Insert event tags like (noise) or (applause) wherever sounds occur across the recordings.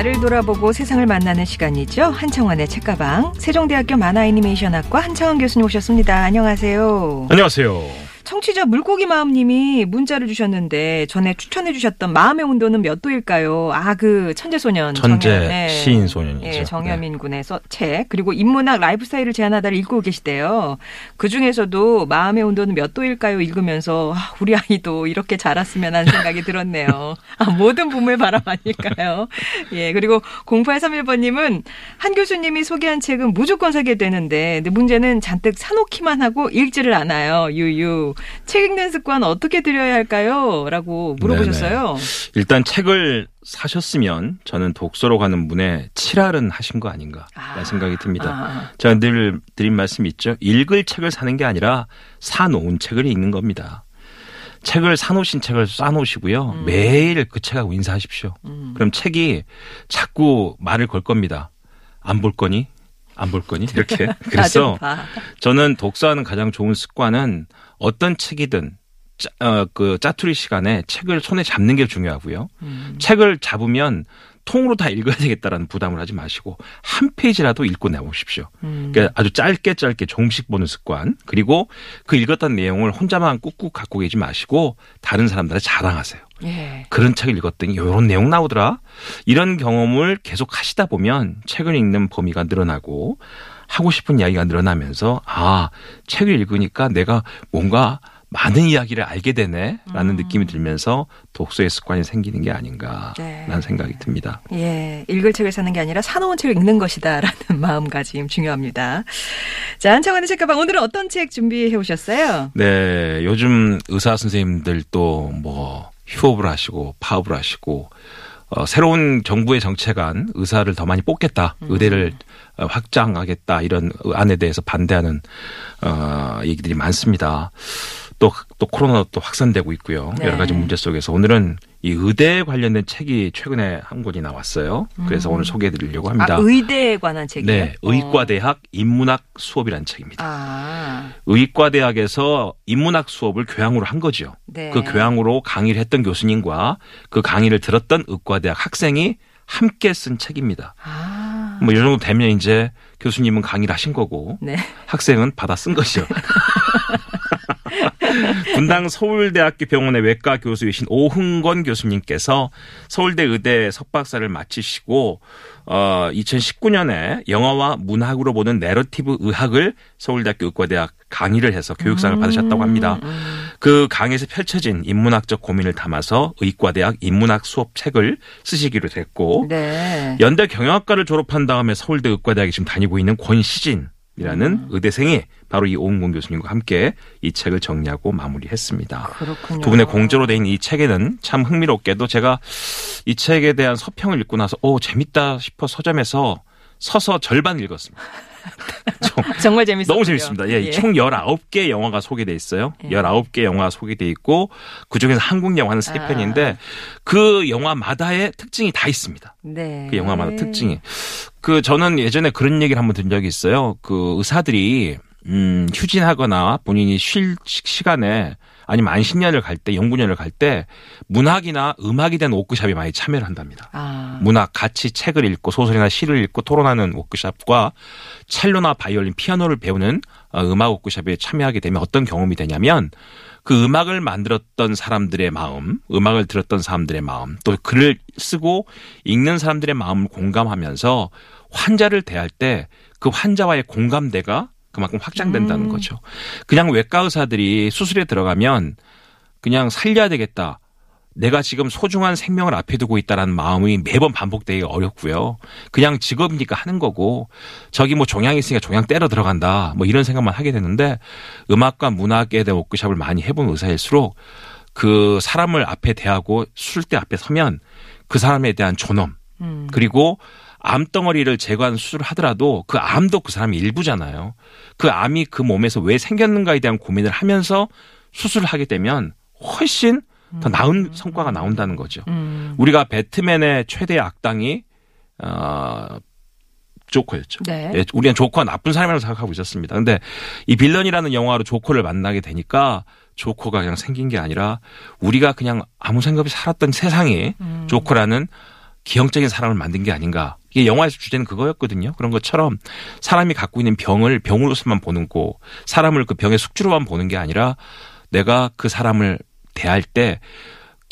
나를 돌아보고 세상을 만나는 시간이죠. 한창원의 책가방. 세종대학교 만화애니메이션학과 한창원 교수님 오셨습니다. 안녕하세요. 안녕하세요. 청취자 물고기 마음님이 문자를 주셨는데 전에 추천해 주셨던 마음의 온도는 몇 도일까요? 아 그 천재소년 천재 정현- 네. 시인 소년이죠. 예, 정여민 군의 서- 책 그리고 인문학 라이프스타일을 제안하다를 읽고 계시대요. 그 중에서도 마음의 온도는 몇 도일까요? 읽으면서 아, 우리 아이도 이렇게 자랐으면 하는 생각이 들었네요. 아, 모든 봄을 바람 아닐까요? 예 그리고 0831번님은 한 교수님이 소개한 책은 무조건 사게 되는데 근데 문제는 잔뜩 사놓기만 하고 읽지를 않아요. 유유 책 읽는 습관 어떻게 들여야 할까요?라고 물어보셨어요. 일단 책을 사셨으면 저는 독서로 가는 문에 칠할은 하신 거 아닌가라는 아, 생각이 듭니다. 아. 제가 늘 드린 말씀 있죠. 읽을 책을 사는 게 아니라 사놓은 책을 읽는 겁니다. 책을 사놓으신 책을 싸놓으시고요. 음. 매일 그 책하고 인사하십시오. 그럼 책이 자꾸 말을 걸 겁니다. 안 볼 거니? 안 볼 거니? 이렇게. (laughs) 그래서. 저는 독서하는 가장 좋은 습관은 어떤 책이든 짜, 어, 그 짜투리 시간에 책을 손에 잡는 게 중요하고요. 음. 책을 잡으면 통으로 다 읽어야 되겠다라는 부담을 하지 마시고 한 페이지라도 읽고 나오십시오. 음. 그러니까 아주 짧게 짧게 종식 보는 습관 그리고 그 읽었던 내용을 혼자만 꾹꾹 갖고 계지 마시고 다른 사람들한테 자랑하세요. 예. 그런 책을 읽었더니 이런 내용 나오더라. 이런 경험을 계속 하시다 보면 책을 읽는 범위가 늘어나고 하고 싶은 이야기가 늘어나면서 아 책을 읽으니까 내가 뭔가 많은 이야기를 알게 되네라는 느낌이 들면서 독서의 습관이 생기는 게 아닌가라는 네. 생각이 듭니다. 예, 읽을 책을 사는 게 아니라 사놓은 책을 읽는 것이다라는 (laughs) 마음가짐 중요합니다. 자, 한창원의 책가방 오늘은 어떤 책 준비해 오셨어요? 네, 요즘 의사 선생님들 또 뭐 휴업을 하시고 파업을 하시고 어, 새로운 정부의 정책안 의사를 더 많이 뽑겠다, 의대를 어, 확장하겠다 이런 안에 대해서 반대하는 어, 얘기들이 많습니다. 또, 또 코로나도 또 확산되고 있고요. 네. 여러 가지 문제 속에서 오늘은 이 의대에 관련된 책이 최근에 한 권이 나왔어요. 그래서 오늘 소개해 드리려고 합니다. 아, 의대에 관한 책이요? 네, 의과대학 인문학 수업이라는 책입니다. 아, 의과대학에서 인문학 수업을 교양으로 한 거죠. 네. 그 교양으로 강의를 했던 교수님과 그 강의를 들었던 의과대학 학생이 함께 쓴 책입니다. 아, 뭐이 정도 되면 이제 교수님은 강의를 하신 거고 네. 학생은 받아 쓴 것이죠. (laughs) (laughs) 분당 서울대학교 병원의 외과 교수이신 오흥건 교수님께서 서울대 의대 석박사를 마치시고 어 2019년에 영화와 문학으로 보는 내러티브 의학을 서울대학교 의과대학 강의를 해서 교육상을 받으셨다고 합니다. 그 강의에서 펼쳐진 인문학적 고민을 담아서 의과대학 인문학 수업 책을 쓰시기로 됐고 네. 연대 경영학과를 졸업한 다음에 서울대 의과대학에 지금 다니고 있는 권시진 이라는 음. 의대생이 바로 이 오은공 교수님과 함께 이 책을 정리하고 마무리했습니다. 그렇군요. 두 분의 공저로 돼 있는 이 책에는 참 흥미롭게도 제가 이 책에 대한 서평을 읽고 나서 오 재밌다 싶어 서점에서 서서 절반 읽었습니다. (laughs) 좀 (laughs) 정말 재밌었어요. 너무 재밌습니다. 예, 총 19개 영화가 소개돼 있어요. 예. 19개 영화가 소개돼 있고 그중에서 한국 영화는 세 아. 편인데 그 영화마다의 특징이 다 있습니다. 네. 그 영화마다 특징이. 그 저는 예전에 그런 얘기를 한번 든 적이 있어요. 그 의사들이 음 휴진하거나 본인이 쉴 시- 시간에 아니면 안식년을 갈 때, 연구년을 갈 때 문학이나 음악이 된 워크숍에 많이 참여를 한답니다. 아, 문학 같이 책을 읽고 소설이나 시를 읽고 토론하는 워크숍과 첼로나 바이올린, 피아노를 배우는 어, 음악 워크숍에 참여하게 되면 어떤 경험이 되냐면 그 음악을 만들었던 사람들의 마음, 음악을 들었던 사람들의 마음, 또 글을 쓰고 읽는 사람들의 마음을 공감하면서 환자를 대할 때 그 환자와의 공감대가 그만큼 확장된다는 거죠. 그냥 외과 의사들이 수술에 들어가면 그냥 살려야 되겠다. 내가 지금 소중한 생명을 앞에 두고 있다라는 마음이 매번 반복되기 어렵고요. 그냥 직업이니까 하는 거고 저기 뭐 종양이 있으니까 종양 때려 들어간다 뭐 이런 생각만 하게 되는데 음악과 문학에 대한 워크숍을 많이 해본 의사일수록 그 사람을 앞에 대하고 수술대 앞에 서면 그 사람에 대한 존엄 음. 그리고 암덩어리를 제거하는 수술을 하더라도 그 암도 그 사람의 일부잖아요. 그 암이 그 몸에서 왜 생겼는가에 대한 고민을 하면서 수술을 하게 되면 훨씬 더 나은 성과가 나온다는 거죠. 음. 우리가 배트맨의 최대 악당이 어 조커였죠. 네. 예, 우리는 조커가 나쁜 사람이라고 생각하고 있었습니다. 근데 이 빌런이라는 영화로 조커를 만나게 되니까 조커가 그냥 생긴 게 아니라 우리가 그냥 아무 생각 없이 살았던 세상에 음. 조커라는 기형적인 사람을 만든 게 아닌가. 이게 영화에서 주제는 그거였거든요. 그런 것처럼 사람이 갖고 있는 병을 병으로서만 보는 거, 사람을 그 병의 숙주로만 보는 게 아니라 내가 그 사람을 대할 때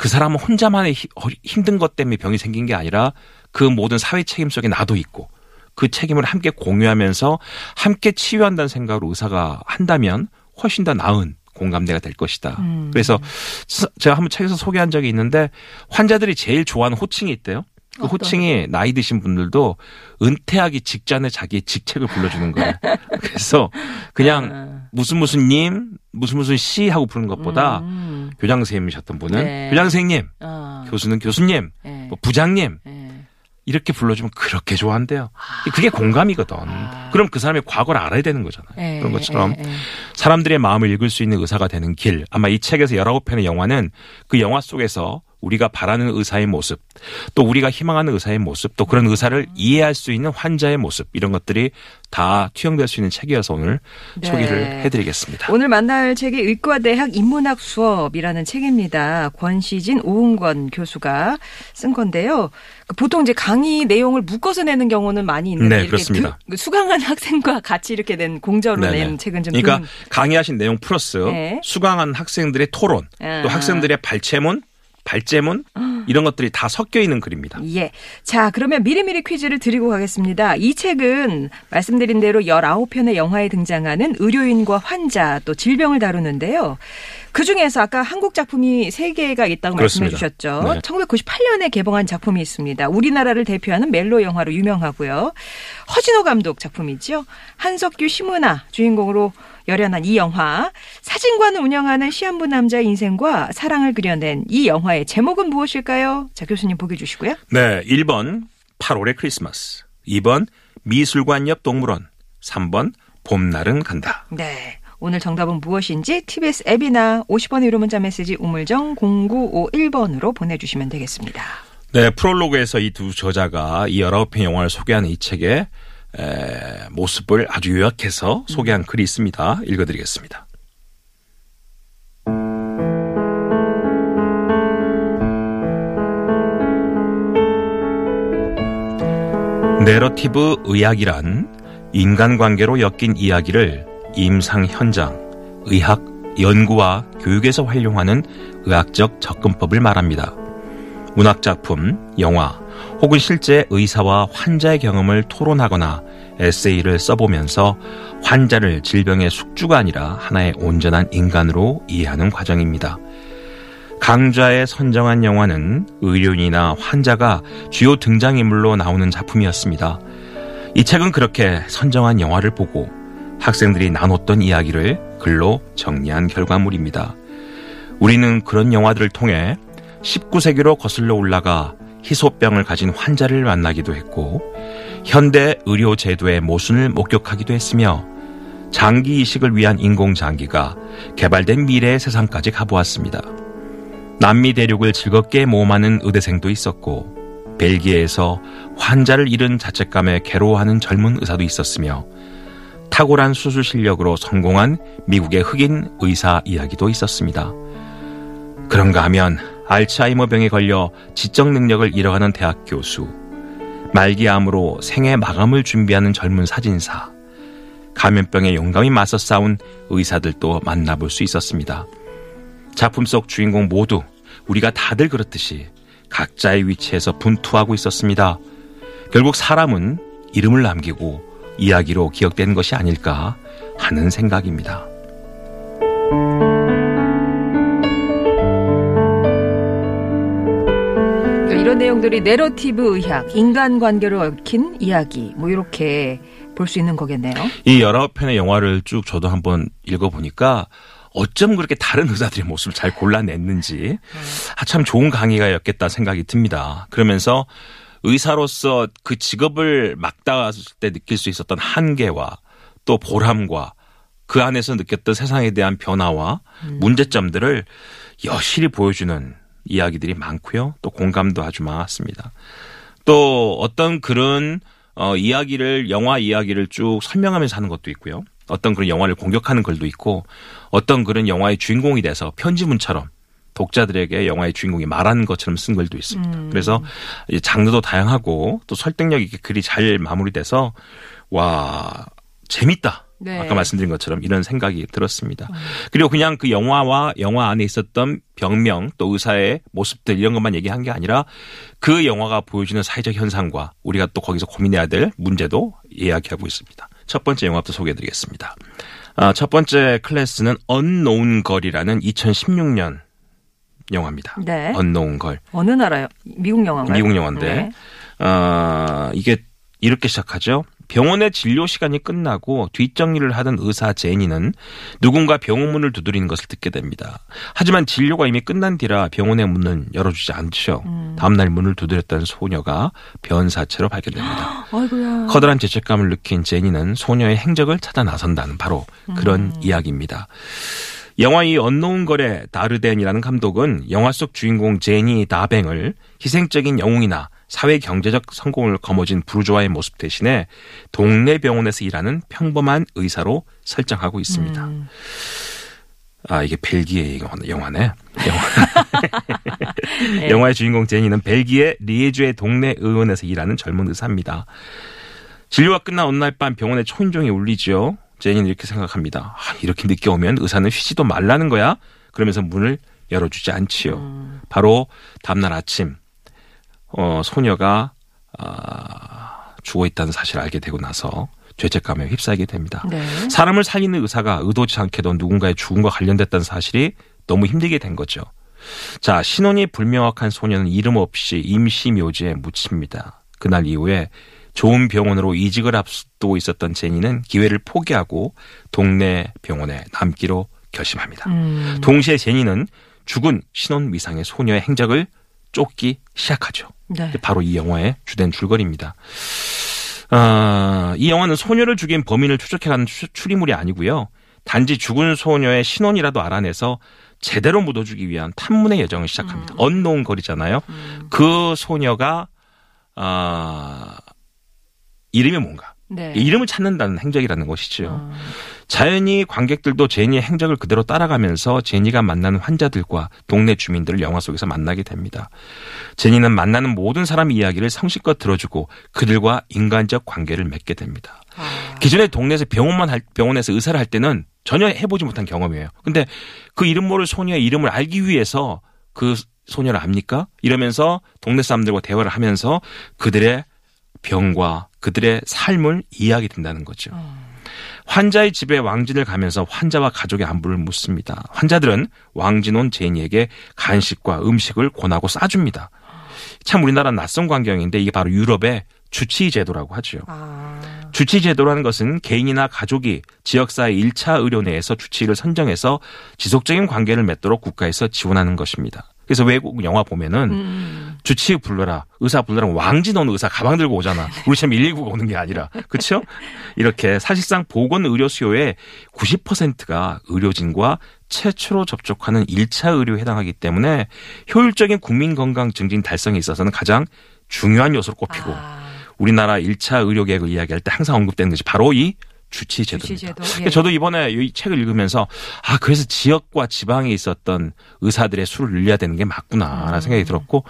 그 사람은 혼자만의 히- 어- 힘든 것 때문에 병이 생긴 게 아니라 그 모든 사회 책임 속에 나도 있고 그 책임을 함께 공유하면서 함께 치유한다는 생각으로 의사가 한다면 훨씬 더 나은 공감대가 될 것이다. 음. 그래서 스- 제가 한번 책에서 소개한 적이 있는데 환자들이 제일 좋아하는 호칭이 있대요. 그 호칭이 나이 드신 분들도 은퇴하기 직전에 자기의 직책을 불러주는 거예요. (laughs) 그래서 그냥 무슨 무슨 님, 무슨 무슨 씨 하고 부르는 것보다 음. 교장 선생님이셨던 분은 네. 교장 선생님, 아. 교수는 교수님, 네. 뭐 부장님 네. 이렇게 불러주면 그렇게 좋아한대요. 그게 공감이거든. 아. 그럼 그 사람의 과거를 알아야 되는 거잖아요. 네. 그런 것처럼 네. 네. 사람들의 마음을 읽을 수 있는 의사가 되는 길. 아마 이 책에서 19편의 영화는 그 영화 속에서 우리가 바라는 의사의 모습, 또 우리가 희망하는 의사의 모습, 또 그런 의사를 이해할 수 있는 환자의 모습, 이런 것들이 다 투영될 수 있는 책이어서 오늘 네. 소개를 해드리겠습니다. 오늘 만날 책이 의과대학 인문학 수업이라는 책입니다. 권시진 오은권 교수가 쓴 건데요. 그 보통 이제 강의 내용을 묶어서 내는 경우는 많이 있는데 네, 그렇습니다. 드- 수강한 학생과 같이 이렇게 낸 공저로 네네. 낸 책은 좀 그러니까 강의하신 내용 플러스 네. 수강한 학생들의 토론, 아. 또 학생들의 발제문, 발제문 이런 것들이 다 섞여 있는 글입니다. 예. 자, 그러면 미리미리 퀴즈를 드리고 가겠습니다. 이 책은 말씀드린 대로 19편의 영화에 등장하는 의료인과 환자 또 질병을 다루는데요. 그 중에서 아까 한국 작품이 세개가 있다고 말씀해 그렇습니다. 주셨죠. 네. 1998년에 개봉한 작품이 있습니다. 우리나라를 대표하는 멜로 영화로 유명하고요. 허진호 감독 작품이죠. 한석규, 심은하 주인공으로 열연한 이 영화. 사진관을 운영하는 시한부 남자의 인생과 사랑을 그려낸 이 영화의 제목은 무엇일까요? 자, 교수님 보기 주시고요. 네, 1번 8월의 크리스마스, 2번 미술관 옆 동물원, 3번 봄날은 간다. 네. 오늘 정답은 무엇인지 TBS 앱이나 50번의 유료 문자 메시지 우물정 0951번으로 보내주시면 되겠습니다. 네, 프롤로그에서 이 두 저자가 이 19편 영화를 소개하는 이 책의 에, 모습을 아주 요약해서 소개한 글이 있습니다. 읽어드리겠습니다. 내러티브 의학이란 인간관계로 엮인 이야기를 임상 현장, 의학, 연구와 교육에서 활용하는 의학적 접근법을 말합니다. 문학작품, 영화, 혹은 실제 의사와 환자의 경험을 토론하거나 에세이를 써보면서 환자를 질병의 숙주가 아니라 하나의 온전한 인간으로 이해하는 과정입니다. 강좌에 선정한 영화는 의료인이나 환자가 주요 등장인물로 나오는 작품이었습니다. 이 책은 그렇게 선정한 영화를 보고 학생들이 나눴던 이야기를 글로 정리한 결과물입니다. 우리는 그런 영화들을 통해 19세기로 거슬러 올라가 희소병을 가진 환자를 만나기도 했고 현대 의료 제도의 모순을 목격하기도 했으며 장기 이식을 위한 인공장기가 개발된 미래의 세상까지 가보았습니다. 남미 대륙을 즐겁게 모험하는 의대생도 있었고 벨기에에서 환자를 잃은 자책감에 괴로워하는 젊은 의사도 있었으며 탁월한 수술 실력으로 성공한 미국의 흑인 의사 이야기도 있었습니다. 그런가 하면 알츠하이머병에 걸려 지적 능력을 잃어가는 대학 교수, 말기암으로 생애 마감을 준비하는 젊은 사진사, 감염병에 용감히 맞서 싸운 의사들도 만나볼 수 있었습니다. 작품 속 주인공 모두 우리가 다들 그렇듯이 각자의 위치에서 분투하고 있었습니다. 결국 사람은 이름을 남기고 이야기로 기억되는 것이 아닐까 하는 생각입니다. 이런 내용들이 내러티브 의학, 인간관계를 얽힌 이야기, 뭐 이렇게 볼 수 있는 거겠네요. 이 여러 편의 영화를 쭉 저도 한번 읽어보니까 어쩜 그렇게 다른 의사들의 모습을 잘 골라냈는지 아, 참 좋은 강의가였겠다 생각이 듭니다. 그러면서 의사로서 그 직업을 막다했을 때 느낄 수 있었던 한계와 또 보람과 그 안에서 느꼈던 세상에 대한 변화와 문제점들을 여실히 보여주는 이야기들이 많고요. 또 공감도 아주 많았습니다. 또 어떤 그런 어, 이야기를 영화 이야기를 쭉 설명하면서 하는 것도 있고요. 어떤 그런 영화를 공격하는 글도 있고 어떤 그런 영화의 주인공이 돼서 편지문처럼 독자들에게 영화의 주인공이 말하는 것처럼 쓴 글도 있습니다. 그래서 이제 장르도 다양하고 또 설득력 있게 글이 잘 마무리돼서 와 재밌다. 네. 아까 말씀드린 것처럼 이런 생각이 들었습니다. 그리고 그냥 그 영화와 영화 안에 있었던 병명 또 의사의 모습들 이런 것만 얘기한 게 아니라 그 영화가 보여주는 사회적 현상과 우리가 또 거기서 고민해야 될 문제도 이야기하고 있습니다. 첫 번째 영화부터 소개해드리겠습니다. 아, 첫 번째 클래스는 언노운 걸이라는 2016년 영화입니다. 네. 언노운 걸. 어느 나라요? 미국 영화인가요? 미국 영화인데 네. 어, 이게 이렇게 시작하죠. 병원의 진료 시간이 끝나고 뒷정리를 하던 의사 제니는 누군가 병원 문을 두드리는 것을 듣게 됩니다. 하지만 진료가 이미 끝난 뒤라 병원의 문은 열어주지 않죠. 다음날 문을 두드렸던 소녀가 변사체로 발견됩니다. (gasps) 아이고야. 커다란 죄책감을 느낀 제니는 소녀의 행적을 찾아 나선다는 바로 그런 이야기입니다. 영화 이 언노운 걸의 다르덴이라는 감독은 영화 속 주인공 제니 다뱅을 희생적인 영웅이나 사회 경제적 성공을 거머쥔 부르주아의 모습 대신에 동네 병원에서 일하는 평범한 의사로 설정하고 있습니다. 아 이게 벨기에 영화네. 영화. (laughs) 영화의 주인공 제니는 벨기에 리에주의 동네 의원에서 일하는 젊은 의사입니다. 진료가 끝난 어느 날 밤 병원에 초인종이 울리죠. 제니는 이렇게 생각합니다. 아, 이렇게 늦게 오면 의사는 쉬지도 말라는 거야? 그러면서 문을 열어주지 않지요. 바로 다음날 아침 어, 소녀가 아, 죽어 있다는 사실을 알게 되고 나서 죄책감에 휩싸이게 됩니다. 네. 사람을 살리는 의사가 의도치 않게도 누군가의 죽음과 관련됐다는 사실이 너무 힘들게 된 거죠. 자, 신원이 불명확한 소녀는 이름 없이 임시 묘지에 묻힙니다. 그날 이후에 좋은 병원으로 이직을 앞두고 있었던 제니는 기회를 포기하고 동네 병원에 남기로 결심합니다. 음. 동시에 제니는 죽은 신원 위상의 소녀의 행적을 쫓기 시작하죠. 네. 바로 이 영화의 주된 줄거리입니다. 아, 이 영화는 소녀를 죽인 범인을 추적해가는 추- 추리물이 아니고요. 단지 죽은 소녀의 신원이라도 알아내서 제대로 묻어주기 위한 탐문의 여정을 시작합니다. 언노운 거리잖아요. 그 소녀가 아 이름이 뭔가 네. 이름을 찾는다는 행적이라는 것이죠. 어. 자연히 관객들도 제니의 행적을 그대로 따라가면서 제니가 만나는 환자들과 동네 주민들을 영화 속에서 만나게 됩니다. 제니는 만나는 모든 사람 이야기를 성실껏 들어주고 그들과 인간적 관계를 맺게 됩니다. 아. 기존에 동네에서 병원만 할, 병원에서 의사를 할 때는 전혀 해보지 못한 경험이에요. 근데 그 이름 모를 소녀의 이름을 알기 위해서 그 소녀를 압니까? 이러면서 동네 사람들과 대화를 하면서 그들의 병과 그들의 삶을 이해하게 된다는 거죠. 환자의 집에 왕진을 가면서 환자와 가족의 안부를 묻습니다. 환자들은 왕진 온 제니에게 간식과 음식을 권하고 싸줍니다. 참 우리나라 낯선 광경인데 이게 바로 유럽의 주치의 제도라고 하죠. 아. 주치 제도라는 것은 개인이나 가족이 지역사회 1차 의료 내에서 주치의를 선정해서 지속적인 관계를 맺도록 국가에서 지원하는 것입니다. 그래서 외국 영화 보면은 음. 주치의 불러라, 의사 불러라, 왕진 오는 의사 가방 들고 오잖아. (laughs) 우리처럼 119가 오는 게 아니라. 그렇죠? 이렇게 사실상 보건 의료 수요의 90%가 의료진과 최초로 접촉하는 1차 의료에 해당하기 때문에 효율적인 국민 건강 증진 달성에 있어서는 가장 중요한 요소로 꼽히고 아. 우리나라 1차 의료 계획을 이야기할 때 항상 언급되는 것이 바로 이 주치 제도입니다. 주치제도. 그러니까 예. 저도 이번에 이 책을 읽으면서 아 그래서 지역과 지방에 있었던 의사들의 수를 늘려야 되는 게 맞구나라는 생각이 들었고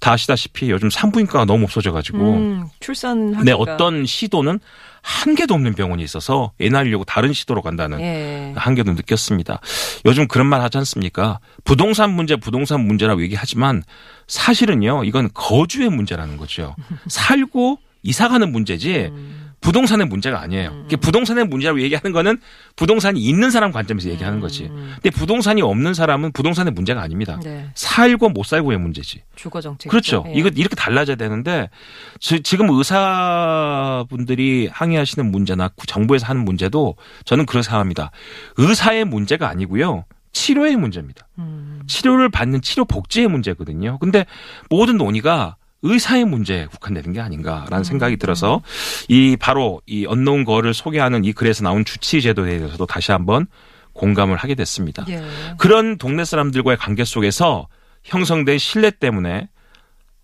다 아시다시피 요즘 산부인과가 너무 없어져가지고 음, 출산 네 어떤 시도는 한 개도 없는 병원이 있어서 애 낳으려고 다른 시도로 간다는 예. 한계도 느꼈습니다. 요즘 그런 말 하지 않습니까? 부동산 문제, 부동산 문제라고 얘기하지만 사실은요, 이건 거주의 문제라는 거죠. 살고 이사 가는 문제지 부동산의 문제가 아니에요. 음. 부동산의 문제라고 얘기하는 거는 부동산이 있는 사람 관점에서 얘기하는 거지. 근데 부동산이 없는 사람은 부동산의 문제가 아닙니다. 음. 네. 살고 못 살고의 문제지. 주거 정책. 그렇죠. 이거 이렇게 달라져야 되는데 지- 지금 의사분들이 항의하시는 문제나 구- 정부에서 하는 문제도 저는 생각합니다. 의사의 문제가 아니고요. 치료의 문제입니다. 음. 치료를 받는 치료 복지의 문제거든요. 근데 모든 논의가 의사의 문제에 국한되는 게 아닌가라는 생각이 들어서 이 바로 이 언노운 거를 소개하는 이 글에서 나온 주치 제도에 대해서도 다시 한번 공감을 하게 됐습니다. 예. 그런 동네 사람들과의 관계 속에서 형성된 신뢰 때문에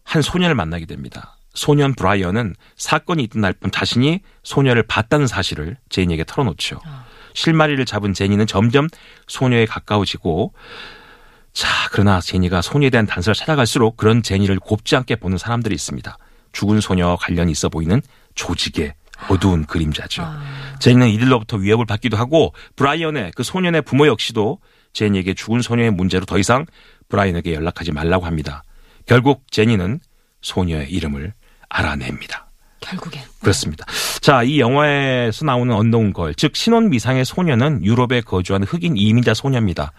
한 소년을 만나게 됩니다. 소년 브라이언은 사건이 있던 날밤 자신이 소녀를 봤다는 사실을 제니에게 털어놓죠. 실마리를 잡은 제니는 점점 소녀에 가까워지고 자, 그러나 제니가 소녀에 대한 단서를 찾아갈수록 그런 제니를 곱지 않게 보는 사람들이 있습니다. 죽은 소녀와 관련이 있어 보이는 조직의 어두운 그림자죠. 제니는 이들로부터 위협을 받기도 하고 브라이언의 그 소년의 부모 역시도 제니에게 죽은 소녀의 문제로 더 이상 브라이언에게 연락하지 말라고 합니다. 결국 제니는 소녀의 이름을 알아냅니다. 결국엔. 그렇습니다. 자, 이 영화에서 나오는 언노운 걸, 즉 신혼 미상의 소녀는 유럽에 거주하는 흑인 이민자 소녀입니다.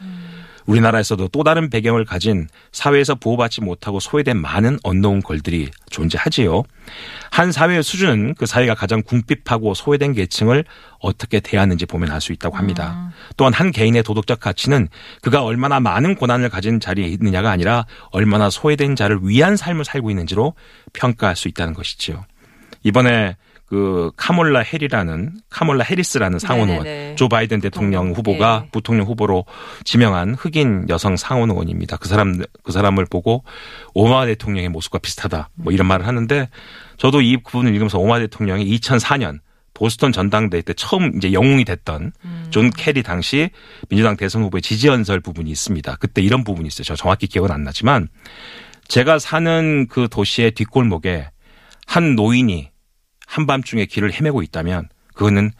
우리나라에서도 또 다른 배경을 가진 사회에서 보호받지 못하고 소외된 많은 언노운 걸들이 존재하지요. 한 사회의 수준은 그 사회가 가장 궁핍하고 소외된 계층을 어떻게 대하는지 보면 알 수 있다고 합니다. 또한 한 개인의 도덕적 가치는 그가 얼마나 많은 고난을 가진 자리에 있느냐가 아니라 얼마나 소외된 자를 위한 삶을 살고 있는지로 평가할 수 있다는 것이지요. 이번에 그 카몰라 해리라는 카몰라 해리스라는 상원 의원. 조 바이든 대통령 대통령, 후보가 예. 부통령 후보로 지명한 흑인 여성 상원 의원입니다. 그 사람 그 사람을 보고 오바마 대통령의 모습과 비슷하다 뭐 이런 말을 하는데 저도 이 부분을 읽으면서 오바마 대통령이 2004년 보스턴 전당대회 때 처음 이제 영웅이 됐던 존 케리 당시 민주당 대선 후보의 지지 연설 부분이 있습니다. 그때 이런 부분이 있어요. 저 정확히 기억은 안 나지만 제가 사는 그 도시의 뒷골목에 한 노인이 한밤중에 길을 헤매고 있다면 그거는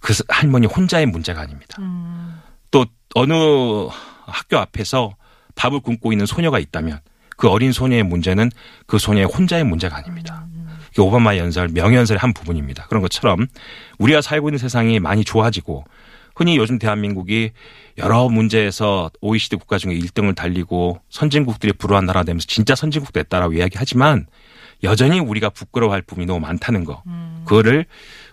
그 할머니 혼자의 문제가 아닙니다. 또 어느 학교 앞에서 밥을 굶고 있는 소녀가 있다면 그 어린 소녀의 문제는 그 소녀의 혼자의 문제가 아닙니다. 이게 오바마 연설 명연설의 한 부분입니다. 그런 것처럼 우리가 살고 있는 세상이 많이 좋아지고 흔히 요즘 대한민국이 여러 문제에서 OECD 국가 중에 1등을 달리고 선진국들이 불우한 나라 되면서 진짜 선진국 됐다라고 이야기하지만 여전히 우리가 부끄러워할 부분이 너무 많다는 거. 그거를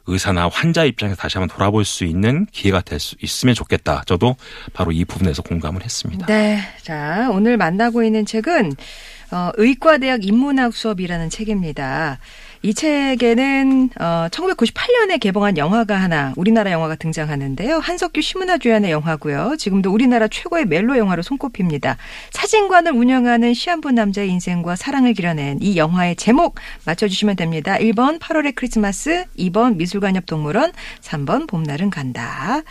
의사나 환자 입장에서 다시 한번 돌아볼 수 있는 기회가 될 수 있으면 좋겠다. 저도 바로 이 부분에서 공감을 했습니다. 네. 자, 오늘 만나고 있는 책은 어, 의과대학 인문학 수업이라는 책입니다. 이 책에는 어, 1998년에 개봉한 영화가 하나 우리나라 영화가 등장하는데요. 한석규 시문화 주연의 영화고요. 지금도 우리나라 최고의 멜로 영화로 손꼽힙니다. 사진관을 운영하는 시한부 남자의 인생과 사랑을 그려낸 이 영화의 제목 맞춰 주시면 됩니다. 1번 8월의 크리스마스, 2번 미술관 옆 동물원, 3번 봄날은 간다.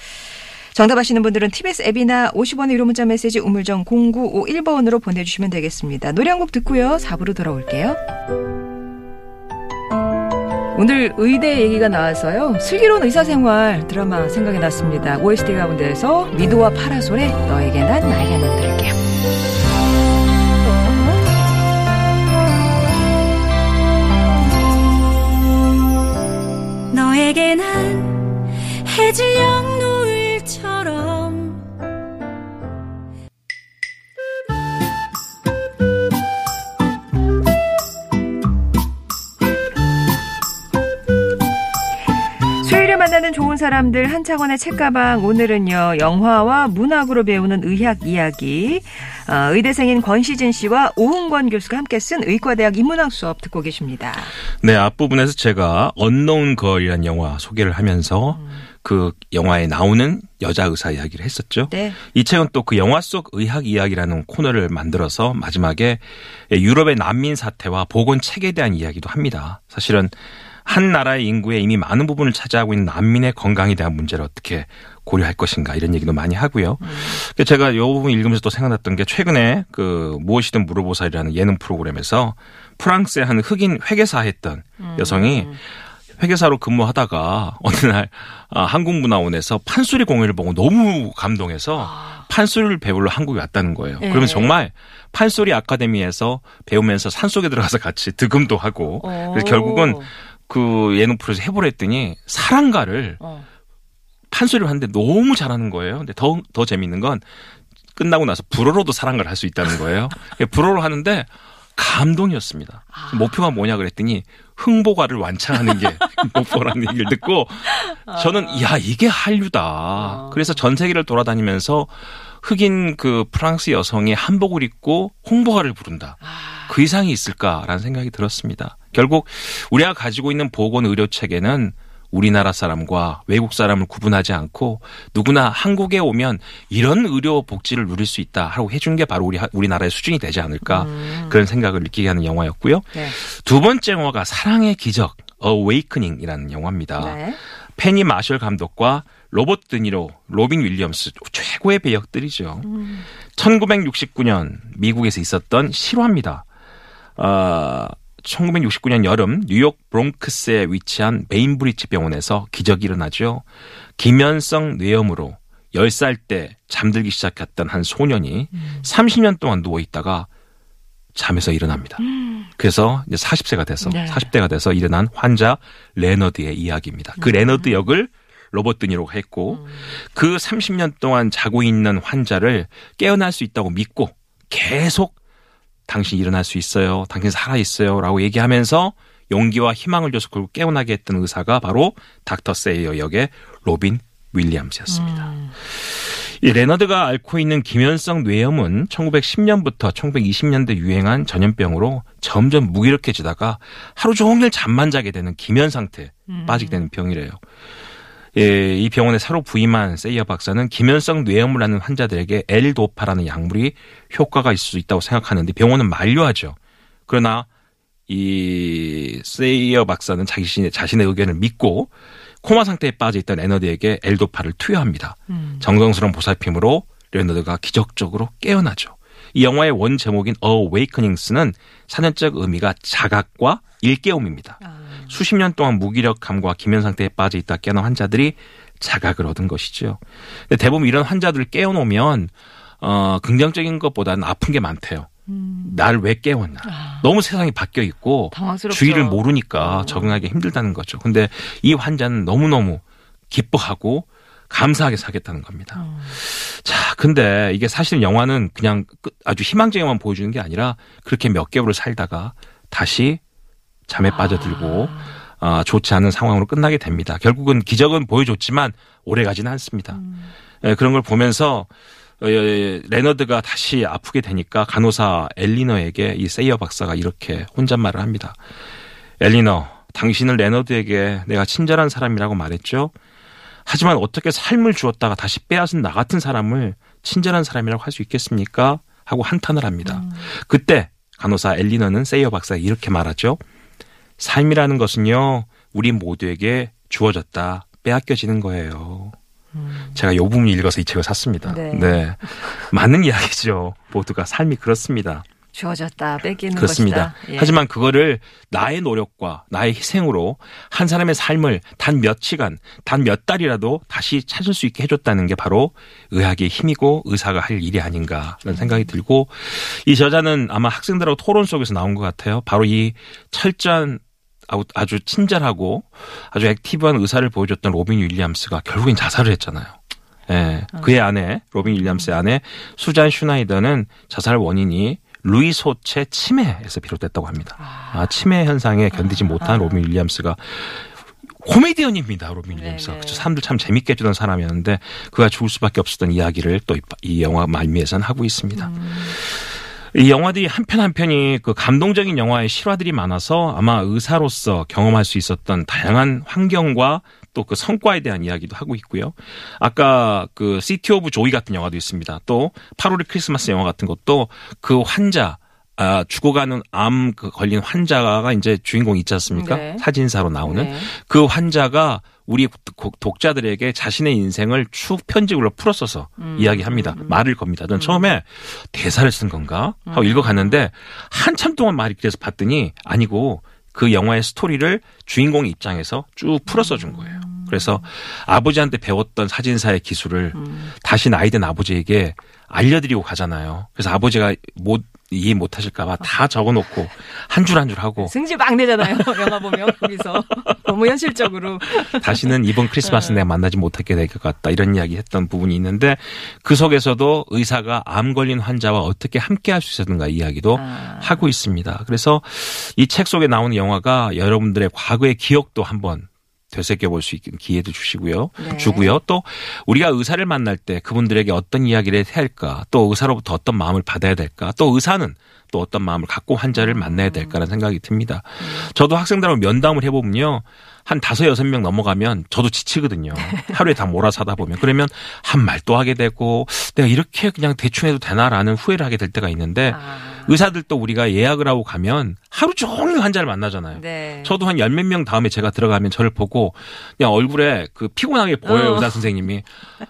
정답 아시는 분들은 TBS 앱이나 50원의 유료 문자 메시지 우물정 0951번으로 보내주시면 되겠습니다. 노래 한 곡 듣고요. 4부로 돌아올게요. 오늘 의대 얘기가 나와서요. 슬기로운 의사생활 드라마 생각이 났습니다. OST 가운데에서 미도와 파라솔의 너에게 난 나에게 난 들을게요. 너에게 난 해질녘 만나는 좋은 사람들 한창원의 책가방 오늘은요 영화와 문학으로 배우는 의학 이야기 어, 의대생인 권시진 씨와 오흥권 교수가 함께 쓴 의과대학 인문학 수업 듣고 계십니다. 네, 앞부분에서 제가 언노운 걸이라는 영화 소개를 하면서 그 영화에 나오는 여자 의사 이야기를 했었죠. 네. 이 책은 또 그 영화 속 의학 이야기라는 코너를 만들어서 마지막에 유럽의 난민 사태와 보건 책에 대한 이야기도 합니다. 사실은 한 나라의 인구의 이미 많은 부분을 차지하고 있는 난민의 건강에 대한 문제를 어떻게 고려할 것인가 이런 얘기도 많이 하고요. 그래서 제가 이 부분 읽으면서 또 생각났던 게 최근에 그 무엇이든 물어보살이라는 예능 프로그램에서 프랑스의 한 흑인 회계사 했던 여성이 회계사로 근무하다가 어느 날 아, 한국문화원에서 판소리 공연을 보고 너무 감동해서 판소리를 배우러 한국에 왔다는 거예요. 네. 그러면 정말 판소리 아카데미에서 배우면서 산속에 들어가서 같이 득음도 하고 그래서 오. 결국은 그 예능 프로에서 해보라 했더니 사랑가를 어. 판소리를 하는데 너무 잘하는 거예요. 근데 더, 더 재밌는 건 끝나고 나서 불어로도 사랑가를 할 수 있다는 거예요. 불어로 하는데 감동이었습니다. 목표가 뭐냐 그랬더니 흥보가를 완창하는 게 (laughs) 목표라는 얘기를 듣고 저는 야 이게 한류다. 그래서 전 세계를 돌아다니면서 흑인 그 프랑스 여성이 한복을 입고 홍보가를 부른다. 그 이상이 있을까라는 생각이 들었습니다. 결국 우리가 가지고 있는 보건 의료 체계는 우리나라 사람과 외국 사람을 구분하지 않고 누구나 한국에 오면 이런 의료 복지를 누릴 수 있다 하고 해준 게 바로 우리 우리나라의 수준이 되지 않을까 그런 생각을 느끼게 하는 영화였고요. 네. 두 번째 영화가 사랑의 기적 Awakening이라는 영화입니다. 네. 페니 마셜 감독과 로버트 드니로, 로빈 윌리엄스 최고의 배역들이죠. 1969년 미국에서 있었던 실화입니다. 아, 1969년 여름 뉴욕 브롱크스에 위치한 베인브리지 병원에서 기적이 일어나죠. 기면성 뇌염으로 10살 때 잠들기 시작했던 한 소년이 30년 동안 누워 있다가 잠에서 일어납니다. 그래서 이제 40세가 돼서 네. 40대가 돼서 일어난 환자 레너드의 이야기입니다. 그 레너드 역을 로버트 드니로가 했고 그 30년 동안 자고 있는 환자를 깨어날 수 있다고 믿고 계속 당신 일어날 수 있어요. 당신 살아 있어요. 라고 얘기하면서 용기와 희망을 줘서 결국 깨어나게 했던 의사가 바로 닥터 세이어 역의 로빈 윌리엄스였습니다. 이 레너드가 앓고 있는 기면성 뇌염은 1910년부터 1920년대 유행한 전염병으로 점점 무기력해지다가 하루 종일 잠만 자게 되는 기면 상태에 빠지게 되는 병이래요. 예, 이 병원에 새로 부임한 세이어 박사는 기면성 뇌염을 앓는 환자들에게 엘도파라는 약물이 효과가 있을 수 있다고 생각하는데 병원은 만류하죠. 그러나 이 세이어 박사는 자신의, 자신의 의견을 믿고 코마 상태에 빠져 있던 레너드에게 엘도파를 투여합니다. 정성스러운 보살핌으로 레너드가 기적적으로 깨어나죠. 이 영화의 원 제목인 Awakenings는 사전적 의미가 자각과 일깨움입니다. 수십 년 동안 무기력함과 기면 상태에 빠져 있다 깨어난 환자들이 자각을 얻은 것이죠. 근데 대부분 이런 환자들을 깨워놓으면 어, 긍정적인 것보다는 아픈 게 많대요. 나를 왜 깨웠나. 너무 세상이 바뀌어 있고 당황스럽죠. 주의를 모르니까 적응하기 힘들다는 거죠. 근데 이 환자는 너무너무 기뻐하고 감사하게 살겠다는 겁니다. 자, 근데 이게 사실 영화는 그냥 끝- 아주 희망적인만 보여주는 게 아니라 그렇게 몇 개월을 살다가 다시 잠에 빠져들고 아, 좋지 않은 상황으로 끝나게 됩니다. 결국은 기적은 보여줬지만 오래 가지는 않습니다. 예, 그런 걸 보면서 어, 예, 레너드가 다시 아프게 되니까 간호사 엘리너에게 이 세이어 박사가 이렇게 혼잣말을 합니다. 엘리너, 당신은 레너드에게 내가 친절한 사람이라고 말했죠. 하지만 어떻게 삶을 주었다가 다시 빼앗은 나 같은 사람을 친절한 사람이라고 할 수 있겠습니까? 하고 한탄을 합니다. 그때 간호사 엘리너는 세이어 박사가 이렇게 말하죠. 삶이라는 것은요, 우리 모두에게 주어졌다, 빼앗겨지는 거예요. 제가 요 부분 읽어서 이 책을 샀습니다. 네. 네. 맞는 이야기죠. 모두가 삶이 그렇습니다. 주어졌다 뺏기는 그렇습니다. 것이다. 예. 하지만 그거를 나의 노력과 나의 희생으로 한 사람의 삶을 단 몇 시간, 단 몇 달이라도 다시 찾을 수 있게 해줬다는 게 바로 의학의 힘이고 의사가 할 일이 아닌가라는 생각이 들고 이 저자는 아마 학생들하고 토론 속에서 나온 것 같아요. 바로 이 철저한 아주 친절하고 아주 active한 의사를 보여줬던 로빈 윌리엄스가 결국엔 자살을 했잖아요. 예. 그의 아내, 로빈 윌리엄스의 아내 수잔 슈나이더는 자살 원인이 루이 소체 치매에서 비롯됐다고 합니다. 아, 치매 현상에 견디지 못한 로빈 윌리엄스가 코미디언입니다, 로빈 윌리엄스가. 그쵸, 사람들 참 재밌게 해주던 사람이었는데 그가 죽을 수밖에 없었던 이야기를 또 이 영화 말미에서는 하고 있습니다. 이 영화들이 한 편 한 편이 그 감동적인 영화의 실화들이 많아서 아마 의사로서 경험할 수 있었던 다양한 환경과 또 그 성과에 대한 이야기도 하고 있고요. 아까 그 City of Joy 같은 영화도 있습니다. 또 8월의 크리스마스 영화 같은 것도 그 환자 아, 죽어가는 암그 걸린 환자가 이제 주인공 있지 않습니까? 네. 사진사로 나오는 네. 그 환자가 우리 독- 독자들에게 자신의 인생을 쭉 편집으로 풀어써서 이야기합니다. 말을 겁니다. 전 처음에 대사를 쓴 건가 하고 읽어갔는데 한참 동안 말이 그래서 봤더니 아니고 그 영화의 스토리를 주인공 입장에서 쭉 풀어써 준 거예요. 그래서 아버지한테 배웠던 사진사의 기술을 다시 나이 든 아버지에게 알려드리고 가잖아요. 그래서 아버지가 못 이해 못 하실까봐 다 적어놓고 한줄 한 줄 하고 승질 막 내잖아요. (laughs) 영화 보면 거기서 너무 현실적으로. 다시는 이번 크리스마스 내가 만나지 못하게 될 것 같다 이런 이야기 했던 부분이 있는데 그 속에서도 의사가 암 걸린 환자와 어떻게 함께 할 수 있었는가 이야기도 아. 하고 있습니다. 그래서 이 책 속에 나오는 영화가 여러분들의 과거의 기억도 한번 되새겨 볼 수 있는 기회도 주시고요. 네. 주고요. 또 우리가 의사를 만날 때 그분들에게 어떤 이야기를 해야 할까? 또 의사로부터 어떤 마음을 받아야 될까? 또 의사는 또 어떤 마음을 갖고 환자를 만나야 될까라는 생각이 듭니다. 저도 학생들하고 면담을 해보면요. 한 다섯 여섯 명 넘어가면 저도 지치거든요. (laughs) 하루에 다 몰아서 하다 보면. 그러면 한 말 또 하게 되고 내가 이렇게 그냥 대충 해도 되나라는 후회를 하게 될 때가 있는데 아. 의사들도 우리가 예약을 하고 가면 하루 종일 환자를 만나잖아요. 네. 저도 한 열 몇 명 다음에 제가 들어가면 저를 보고 그냥 얼굴에 그 피곤하게 보여요 어. 의사 선생님이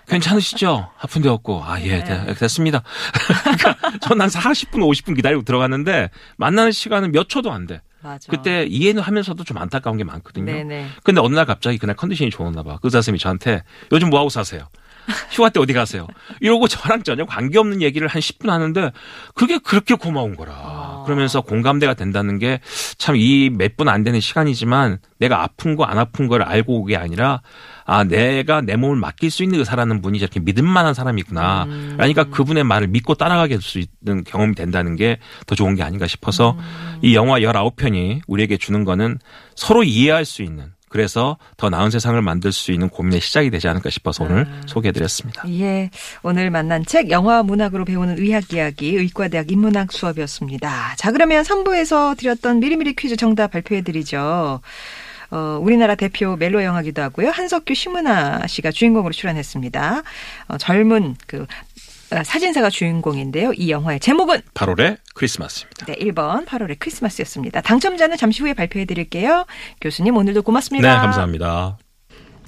괜찮으시죠? 아픈 데 없고 아예 네. 됐습니다. (laughs) 그러니까 전한 40분 50분 기다리고 들어갔는데 만나는 시간은 몇 초도 안 돼. 맞아. 그때 이해는 하면서도 좀 안타까운 게 많거든요. 네네. 근데 어느 날 갑자기 그날 컨디션이 좋았나 봐. 그 의사 선생님이 저한테 요즘 뭐 하고 사세요? 휴가 때 어디 가세요? 이러고 저랑 전혀 관계없는 얘기를 한 10분 하는데 그게 그렇게 고마운 거라. 아. 그러면서 공감대가 된다는 게 참 이 몇 분 안 되는 시간이지만 내가 아픈 거 안 아픈 걸 알고 오게 아니라 아 내가 내 몸을 맡길 수 있는 의사라는 분이 저렇게 믿을 만한 사람이구나. 음. 그러니까 그분의 말을 믿고 따라가게 할수 있는 경험이 된다는 게 더 좋은 게 아닌가 싶어서 음. 이 영화 19편이 우리에게 주는 거는 서로 이해할 수 있는 그래서 더 나은 세상을 만들 수 있는 고민의 시작이 되지 않을까 싶어서 오늘 아. 소개해드렸습니다. 예. 오늘 만난 책 영화 문학으로 배우는 의학 이야기 의과대학 인문학 수업이었습니다. 자, 그러면 3부에서 드렸던 미리미리 퀴즈 정답 발표해 드리죠. 어, 우리나라 대표 멜로 영화기도 하고요. 한석규 심은하 씨가 주인공으로 출연했습니다. 어, 젊은 그 아, 사진사가 주인공인데요. 이 영화의 제목은 8월의 크리스마스입니다. 네, 1번 8월의 크리스마스였습니다. 당첨자는 잠시 후에 발표해 드릴게요. 교수님 오늘도 고맙습니다. 네, 감사합니다.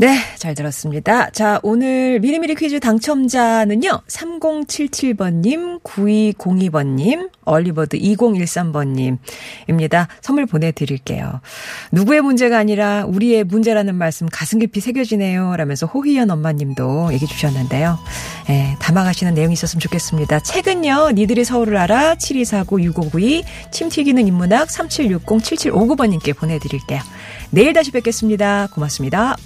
네, 잘 들었습니다. 자, 오늘 미리미리 퀴즈 당첨자는요. 3077번님, 9202번님, 얼리버드 2013번님입니다. 선물 보내드릴게요. 누구의 문제가 아니라 우리의 문제라는 말씀 가슴 깊이 새겨지네요. 라면서 호희연 엄마님도 얘기 주셨는데요. 예, 담아가시는 내용이 있었으면 좋겠습니다. 책은요. 니들이 서울을 알아 7249-6592 침 튀기는 인문학 3760-7759번님께 보내드릴게요. 내일 다시 뵙겠습니다. 고맙습니다.